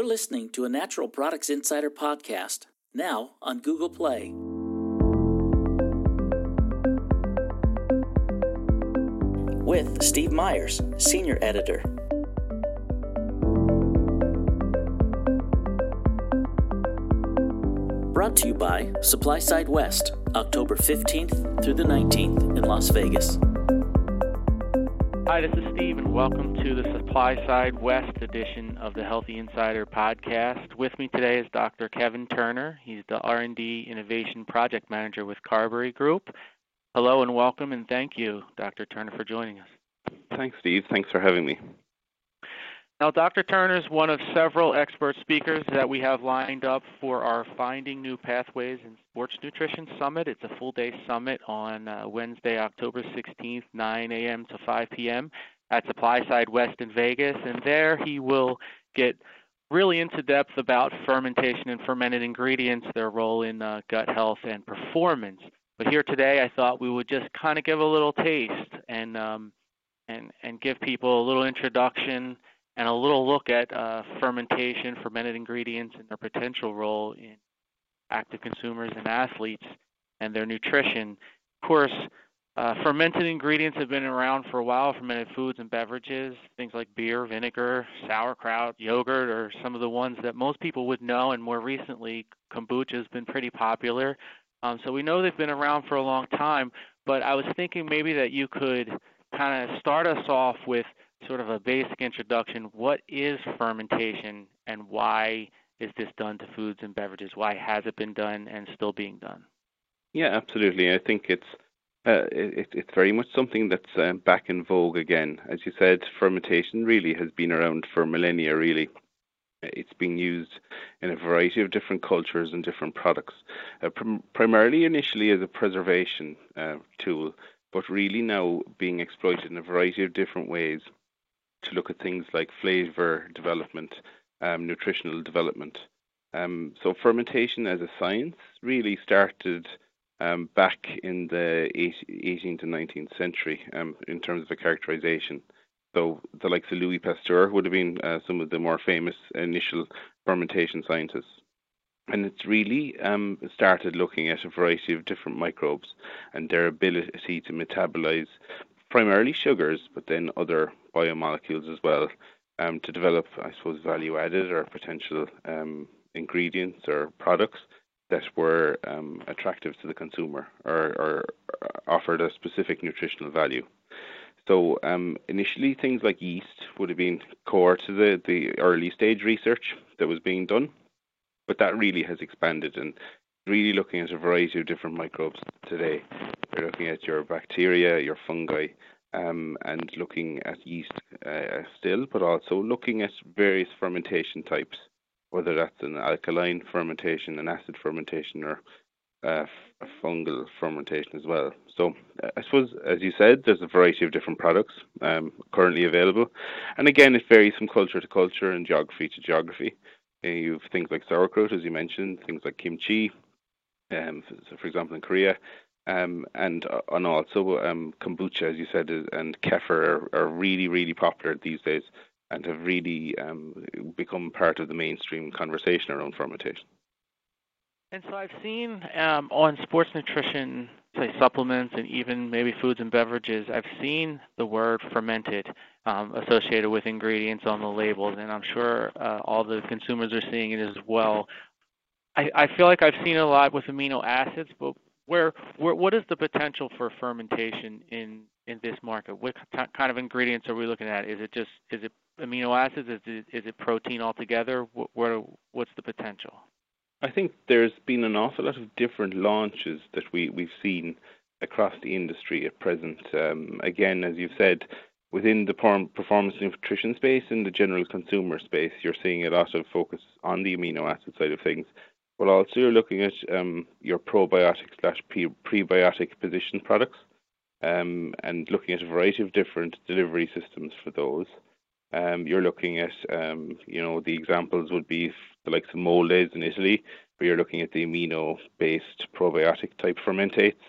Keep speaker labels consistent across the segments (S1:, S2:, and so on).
S1: You're listening to a Natural Products Insider podcast, now on Google Play. With Steve Myers, Senior Editor. Brought to you by Supply Side West, October 15th through the 19th in Las Vegas.
S2: Hi, this is Steve, and welcome to the Supply Side West edition of the Healthy Insider podcast. With me today is Dr. Kevin Turner. He's the R&D Innovation Project Manager with Carbery Group. Hello and welcome, and thank you, Dr. Turner, for joining us.
S3: Thanks, Steve. Thanks for having me.
S2: Now, Dr. Turner is one of several expert speakers that we have lined up for our Finding New Pathways in Sports Nutrition Summit. It's a full day summit on uh, Wednesday, October 16th, 9 a.m. to 5 p.m. at Supply Side West in Vegas. And there he will get really into depth about fermentation and fermented ingredients, their role in uh, gut health and performance. But here today, I thought we would just kind of give a little taste and um, and and give people a little introduction and a little look at uh, fermentation, fermented ingredients, and their potential role in active consumers and athletes and their nutrition. Of course, uh, fermented ingredients have been around for a while, fermented foods and beverages, things like beer, vinegar, sauerkraut, yogurt are some of the ones that most people would know, and more recently, kombucha has been pretty popular. Um, so we know they've been around for a long time, but I was thinking maybe that you could kind of start us off with sort of a basic introduction. What is fermentation and why is this done to foods and beverages? Why has it been done and still being done?
S3: Yeah, absolutely. I think it's uh, it, it's very much something that's uh, back in vogue again. As you said, fermentation really has been around for millennia. Really, it's being used in a variety of different cultures and different products. Uh, prim- primarily, initially as a preservation uh, tool, but really now being exploited in a variety of different ways to look at things like flavor development, um, nutritional development. Um, so fermentation as a science really started um, back in the 18th and 19th century um, in terms of a characterization. So the likes of Louis Pasteur would have been uh, some of the more famous initial fermentation scientists. And it's really um, started looking at a variety of different microbes and their ability to metabolize primarily sugars, but then other biomolecules as well, um, to develop, I suppose, value added or potential um, ingredients or products that were um, attractive to the consumer or, or, offered a specific nutritional value. So um, initially, things like yeast would have been core to the, the early stage research that was being done, but that really has expanded and really looking at a variety of different microbes today. We're looking at your bacteria, your fungi, um, and looking at yeast uh, still, but also looking at various fermentation types, whether that's an alkaline fermentation, an acid fermentation, or uh, a fungal fermentation as well. So uh, I suppose, as you said, there's a variety of different products um, currently available, and again, it varies from culture to culture and geography to geography. Uh, you have things like sauerkraut, as you mentioned, things like kimchi. Um, so for example, in Korea, um, and uh, and also um, kombucha, as you said, and kefir are, are, really really popular these days, and have really um, become part of the mainstream conversation around fermentation.
S2: And so I've seen um, on sports nutrition, say supplements, and even maybe foods and beverages, I've seen the word fermented um, associated with ingredients on the labels, and I'm sure uh, all the consumers are seeing it as well. I, feel like I've seen a lot with amino acids, but where, what is the potential for fermentation in in this market? What kind of ingredients are we looking at? Is it just is it amino acids? Is it protein altogether? What, what what's the potential?
S3: I think there's been an awful lot of different launches that we we've seen across the industry at present. Um, again, as you've said, within the performance nutrition space and the general consumer space, you're seeing a lot of focus on the amino acid side of things but also you're looking at um, your probiotic slash prebiotic position products um, and looking at a variety of different delivery systems for those. Um, you're looking at, you know, the examples would be the likes of Moldes in Italy, where you're looking at the amino-based probiotic type fermentates.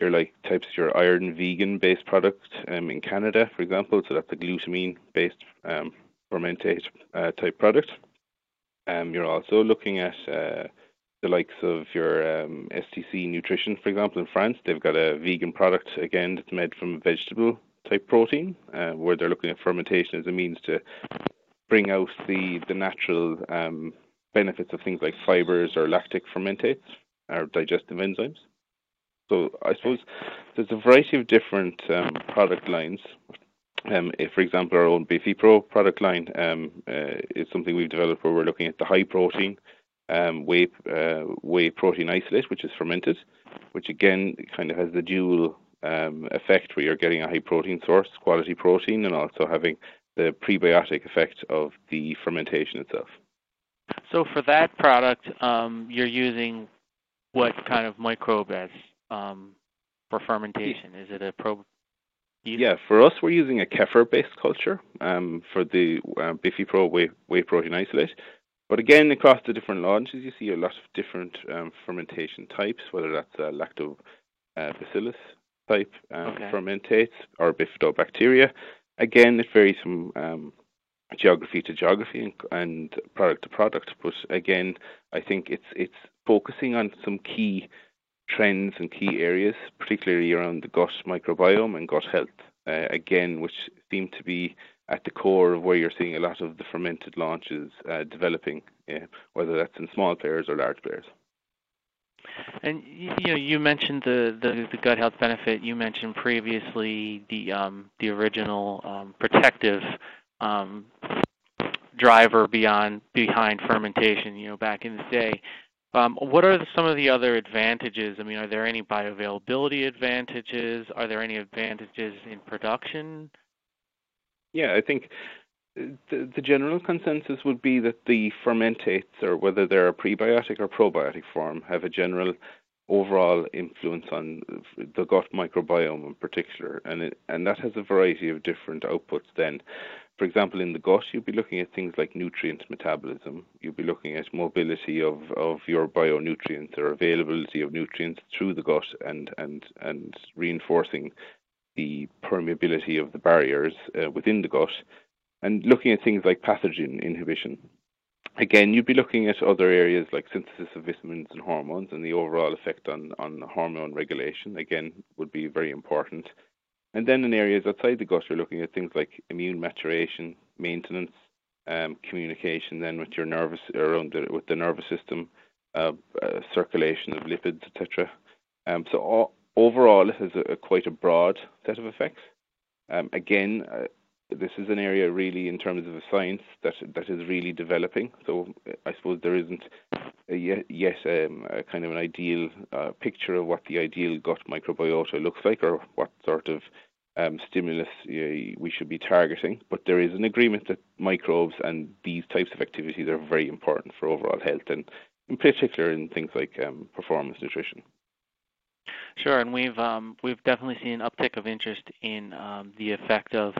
S3: You're like types your iron vegan based product in Canada, for example, so that's a glutamine based um, fermentate uh, type product. You're also looking at uh, the likes of your um, STC Nutrition, for example, in France. They've got a vegan product again that's made from vegetable type protein, uh, where they're looking at fermentation as a means to bring out the the natural um, benefits of things like fibers or lactic fermentates or digestive enzymes. So I suppose there's a variety of different um, product lines. Um, if, for example, our own BiFePro product line um, uh, is something we've developed where we're looking at the high protein um, whey, uh, whey protein isolate, which is fermented, which again kind of has the dual um, effect where you're getting a high protein source, quality protein, and also having the prebiotic effect of the fermentation itself.
S2: So for that product, um, you're using what kind of microbe as um, for fermentation? Is it a probe?
S3: Yeah, for us, we're using a kefir-based culture um, for the uh, BiFePro whey, whey protein isolate. But again, across the different launches, you see a lot of different um, fermentation types, whether that's uh, lactobacillus type um, okay. fermentates or bifidobacteria. Again, it varies from um, geography to geography and, and, product to product. But again, I think it's it's focusing on some key trends and key areas, particularly around the gut microbiome and gut health. Uh, again, which seem to be at the core of where you're seeing a lot of the fermented launches uh, developing, whether that's in small players or large players.
S2: And you know, you mentioned the, the, the gut health benefit. You mentioned previously the um, the original um, protective um, driver beyond behind fermentation. You know, back in the day. Um, what are the, some of the other advantages? I mean, are there any bioavailability advantages? Are there any advantages in production?
S3: Yeah, I think uh, the, the general consensus would be that the fermentates, or whether they're a prebiotic or probiotic form, have a general overall influence on uh, the gut microbiome in particular, and it, and that has a variety of different outputs. Then, for example, in the gut, you'll be looking at things like nutrient metabolism. You'll be looking at mobility of, of your bionutrients or availability of nutrients through the gut, and and and reinforcing the permeability of the barriers uh, within the gut and looking at things like pathogen inhibition. Again, you'd be looking at other areas like synthesis of vitamins and hormones and the overall effect on, on hormone regulation, again, would be very important. And then in areas outside the gut, you're looking at things like immune maturation, maintenance, um, communication then with your nervous around the, with the nervous system, uh, uh, circulation of lipids, etc. Um, so all, overall, it has a, quite a broad set of effects. Um, again, uh, this is an area really in terms of a science that that is really developing. So I suppose there isn't yet, um, a kind of an ideal uh, picture of what the ideal gut microbiota looks like or what sort of um, stimulus uh, we should be targeting. But there is an agreement that microbes and these types of activities are very important for overall health and in particular in things like performance nutrition.
S2: Sure, and we've um, we've definitely seen an uptick of interest in um, the effect of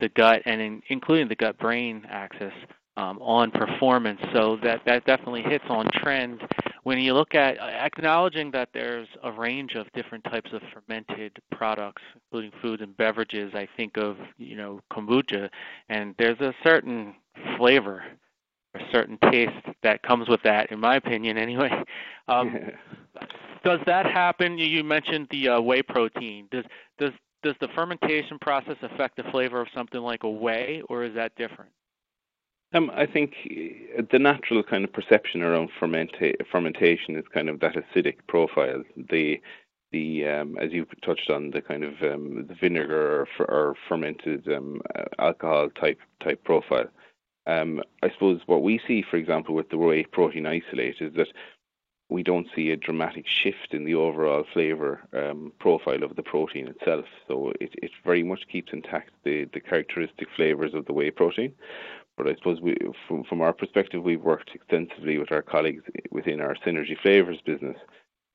S2: the gut and in, including the gut-brain axis um, on performance. So that that definitely hits on trend. When you look at uh, acknowledging that there's a range of different types of fermented products, including food and beverages, I think of you know kombucha, and there's a certain flavor, a certain taste that comes with that, in my opinion, anyway. Um, does that happen? You mentioned the uh, whey protein. Does does does the fermentation process affect the flavor of something like a whey, or is that different?
S3: Um, I think the natural kind of perception around fermenta- fermentation is kind of that acidic profile. The the um, as you touched on the kind of um, the vinegar or, or fermented um, alcohol type type profile. Um, I suppose what we see, for example, with the whey protein isolate is that we don't see a dramatic shift in the overall flavor um, profile of the protein itself. So it, it very much keeps intact the, the characteristic flavors of the whey protein. But I suppose we, from, from our perspective, we've worked extensively with our colleagues within our synergy flavors business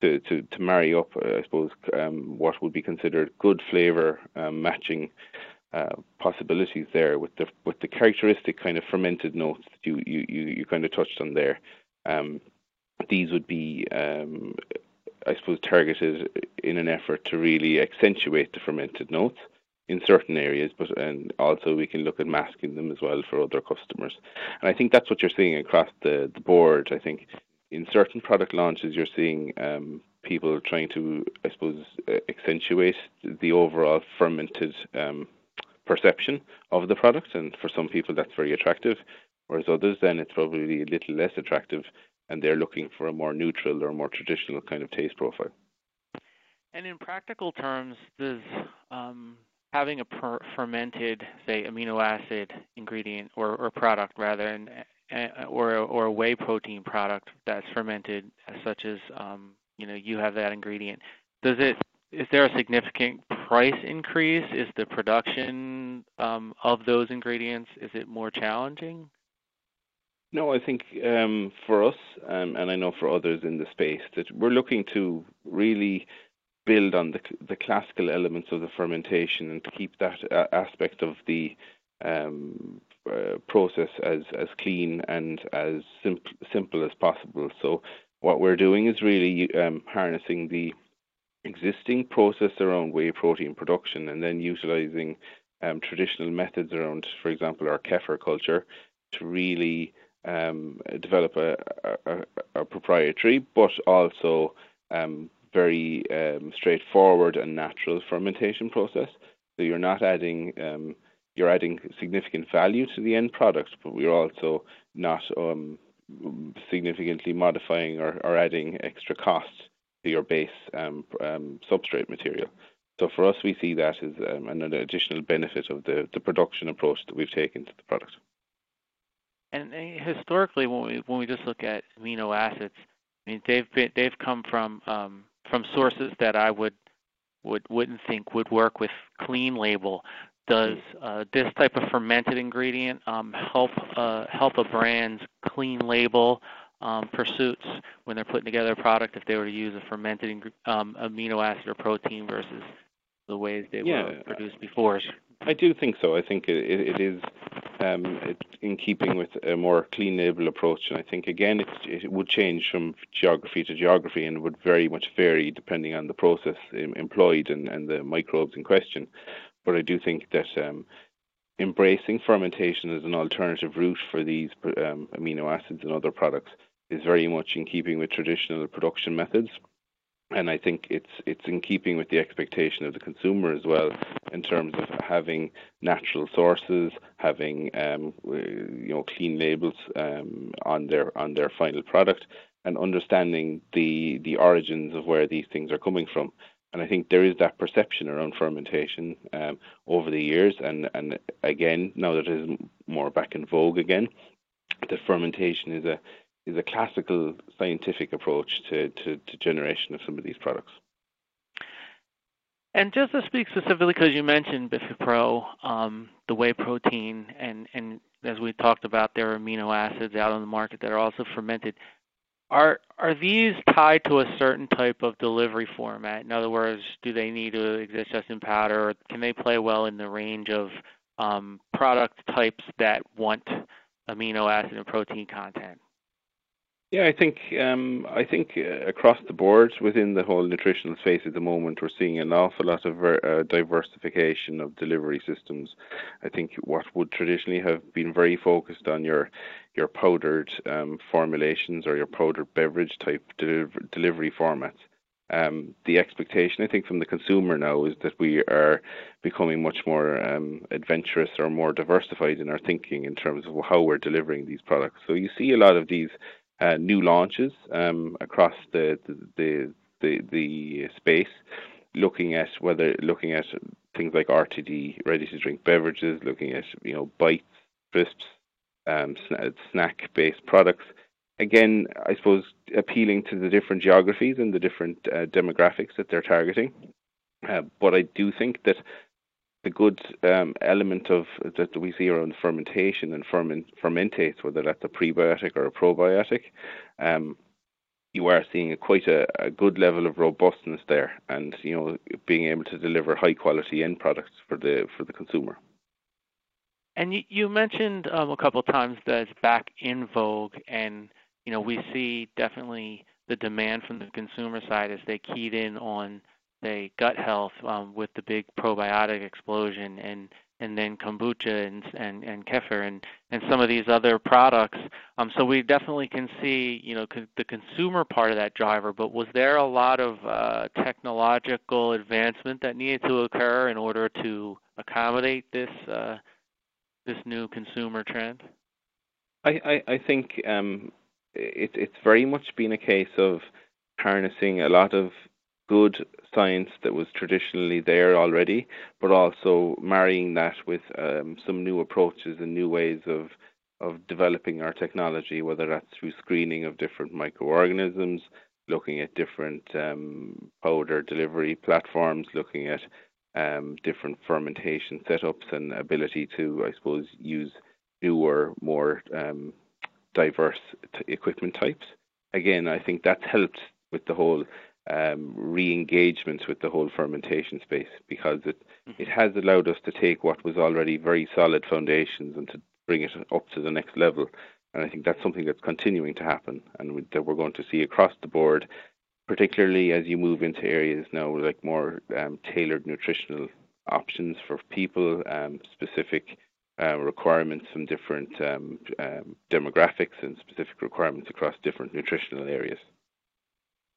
S3: to, to, to marry up, uh, I suppose, um, what would be considered good flavor um, matching uh, possibilities there with the with the characteristic kind of fermented notes that you you, you, you kind of touched on there. Um, these would be, um, I suppose, targeted in an effort to really accentuate the fermented notes in certain areas, but and also we can look at masking them as well for other customers. And I think that's what you're seeing across the, the board. I think in certain product launches, you're seeing um, people trying to, I suppose, accentuate the overall fermented um, perception of the product, and for some people that's very attractive, whereas others then it's probably a little less attractive, and they're looking for a more neutral or more traditional kind of taste profile.
S2: And in practical terms, does um, having a per- fermented, say, amino acid ingredient or, or product rather, and, or or a whey protein product that's fermented, such as um, you know you have that ingredient. Does it is there a significant price increase? Is the production um, of those ingredients is it more challenging?
S3: No, I think um, for us, um, and I know for others in the space, that we're looking to really build on the, the classical elements of the fermentation and to keep that uh, aspect of the um, uh, process as, as clean and as simple, simple as possible. So what we're doing is really um, harnessing the existing process around whey protein production and then utilizing um, traditional methods around, for example, our kefir culture to really um, develop a, a, a, proprietary but also um, very um, straightforward and natural fermentation process. So you're not adding um, you're adding significant value to the end product, but we're also not um, significantly modifying or, or, adding extra cost to your base substrate material. So for us, we see that as um, an additional benefit of the, the production approach that we've taken to the product.
S2: And historically, when we when we just look at amino acids, I mean they've been they've come from um, from sources that I would would wouldn't think would work with clean label. Does uh, this type of fermented ingredient um, help uh, help a brand's clean label um, pursuits when they're putting together a product if they were to use a fermented um, amino acid or protein versus the ways they yeah. were produced before?
S3: I do think so. I think it, it is um, it, in keeping with a more clean label approach, and I think again it would change from geography to geography and would very much vary depending on the process employed and, and the microbes in question. But I do think that um, embracing fermentation as an alternative route for these um, amino acids and other products is very much in keeping with traditional production methods and I think it's it's in keeping with the expectation of the consumer as well, in terms of having natural sources, having um, you know clean labels um, on their on their final product, and understanding the the origins of where these things are coming from. And I think there is that perception around fermentation um, over the years, and and again now that it is more back in vogue again, that fermentation is a is a classical scientific approach to, to, to generation of some of these products.
S2: And just to speak specifically, because you mentioned BiFePro, um, the whey protein, and, and as we talked about, there are amino acids out on the market that are also fermented. Are are these tied to a certain type of delivery format? In other words, do they need to exist just in powder, or can they play well in the range of um, product types that want amino acid and protein content?
S3: Yeah, I think um, I think uh, across the board within the whole nutritional space at the moment, we're seeing an awful lot of uh, diversification of delivery systems. I think what would traditionally have been very focused on your your powdered um, formulations or your powdered beverage type delivery formats. Um, the expectation, I think, from the consumer now is that we are becoming much more um, adventurous or more diversified in our thinking in terms of how we're delivering these products. So you see a lot of these new launches um, across the the, the space, looking at whether looking at things like RTD, ready to drink beverages, looking at you know bites, crisps, um, snack based products. Again, I suppose appealing to the different geographies and the different uh, demographics that they're targeting. Uh, but I do think that the good um, element of that we see around fermentation and ferment, fermentates, whether that's a prebiotic or a probiotic, um, you are seeing a, quite a, a, good level of robustness there, and you know being able to deliver high quality end products for the for the consumer.
S2: And you, you mentioned um, a couple of times that it's back in vogue, and you know we see definitely the demand from the consumer side as they keyed in on say gut health um, with the big probiotic explosion and and then kombucha and and, and kefir and and some of these other products. Um, so we definitely can see you know co- the consumer part of that driver. But was there a lot of uh, technological advancement that needed to occur in order to accommodate this uh, this new consumer trend?
S3: I I, I think um, it, it's very much been a case of harnessing a lot of good science that was traditionally there already, but also marrying that with um, some new approaches and new ways of of developing our technology, whether that's through screening of different microorganisms, looking at different um, powder delivery platforms, looking at um, different fermentation setups and ability to, I suppose, use newer, more um, diverse t- equipment types. Again, I think that's helped with the whole um, re-engagement with the whole fermentation space because it mm-hmm. it has allowed us to take what was already very solid foundations and to bring it up to the next level. And I think that's something that's continuing to happen and that we're going to see across the board, particularly as you move into areas now like more um, tailored nutritional options for people, um, specific uh, requirements from different um, um, demographics and specific requirements across different nutritional areas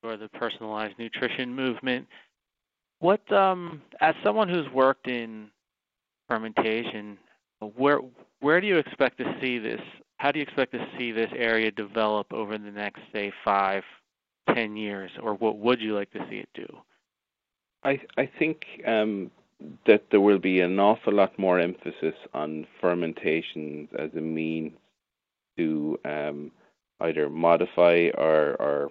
S2: or the personalized nutrition movement. What, um, as someone who's worked in fermentation, where where do you expect to see this? How do you expect to see this area develop over the next, say, five, ten years, or what would you like to see it do?
S3: I I think um, that there will be an awful lot more emphasis on fermentation as a means to um, either modify or, or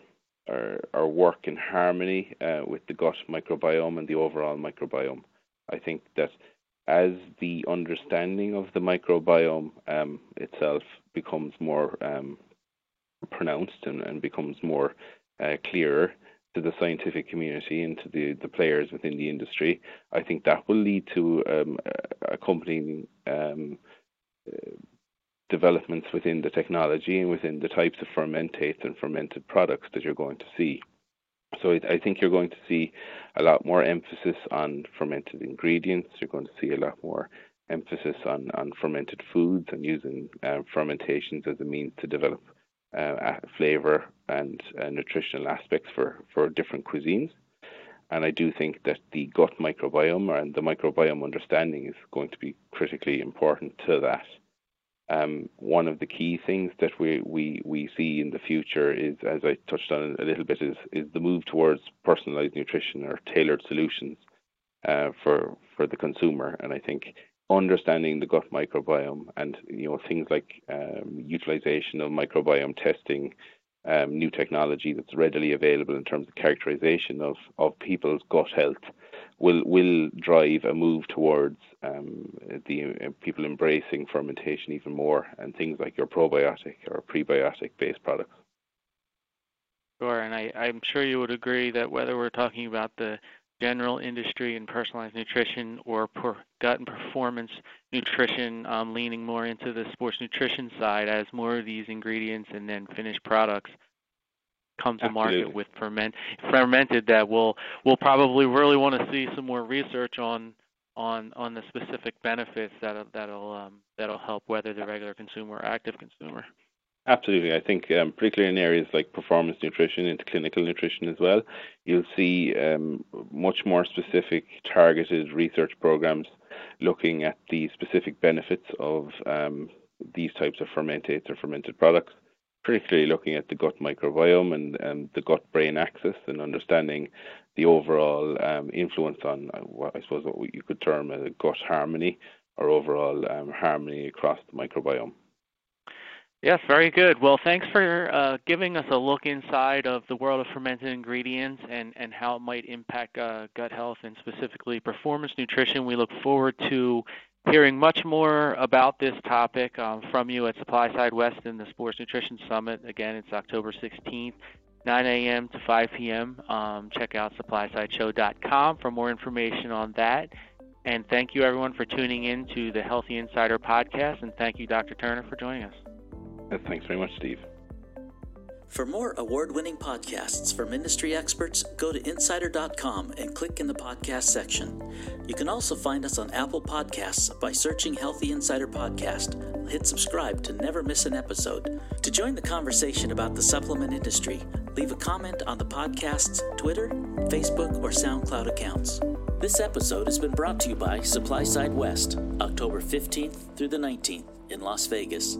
S3: or work in harmony uh, with the gut microbiome and the overall microbiome. I think that as the understanding of the microbiome um, itself becomes more um, pronounced and, and, becomes more uh, clearer to the scientific community and to the, the players within the industry, I think that will lead to um, accompanying um, developments within the technology and within the types of fermentates and fermented products that you're going to see. So I think you're going to see a lot more emphasis on fermented ingredients. You're going to see a lot more emphasis on, on fermented foods and using uh, fermentations as a means to develop uh, flavor and uh, nutritional aspects for, for different cuisines. And I do think that the gut microbiome and the microbiome understanding is going to be critically important to that. Um, one of the key things that we, we, we see in the future is, as I touched on a little bit, is, is the move towards personalized nutrition or tailored solutions uh, for for the consumer. And I think understanding the gut microbiome and you know things like um, utilization of microbiome testing, um, new technology that's readily available in terms of characterization of, of people's gut health will will drive a move towards um, the uh, people embracing fermentation even more and things like your probiotic or prebiotic based products.
S2: Sure, and I, I'm sure you would agree that whether we're talking about the general industry in personalized nutrition or gut and performance nutrition, um, leaning more into the sports nutrition side as more of these ingredients and then finished products come to
S3: Absolutely.
S2: market with ferment fermented that we'll we'll probably really want to see some more research on on on the specific benefits that that'll um, that'll help whether the regular consumer or active consumer.
S3: Absolutely, I think um, particularly in areas like performance nutrition, into clinical nutrition as well, you'll see um, much more specific, targeted research programs looking at the specific benefits of um, these types of fermentates or fermented products particularly looking at the gut microbiome and, the gut brain axis and understanding the overall um, influence on uh, what I suppose what you could term a gut harmony or overall um, harmony across the microbiome.
S2: Yes, very good. Well, thanks for uh, giving us a look inside of the world of fermented ingredients and, and how it might impact uh, gut health and specifically performance nutrition. We look forward to hearing much more about this topic um, from you at SupplySide West in the Sports Nutrition Summit. Again, it's October 16th, 9 a.m. to 5 p.m. Um, check out supplysideshow.com for more information on that. And thank you, everyone, for tuning in to the Healthy Insider podcast. And thank you, Dr. Turner, for joining us.
S3: Thanks very much, Steve.
S1: For more award winning podcasts from industry experts, go to insider.com and click in the podcast section. You can also find us on Apple Podcasts by searching Healthy Insider Podcast. Hit subscribe to never miss an episode. To join the conversation about the supplement industry, leave a comment on the podcast's Twitter, Facebook, or SoundCloud accounts. This episode has been brought to you by Supply Side West, October 15th through the 19th in Las Vegas.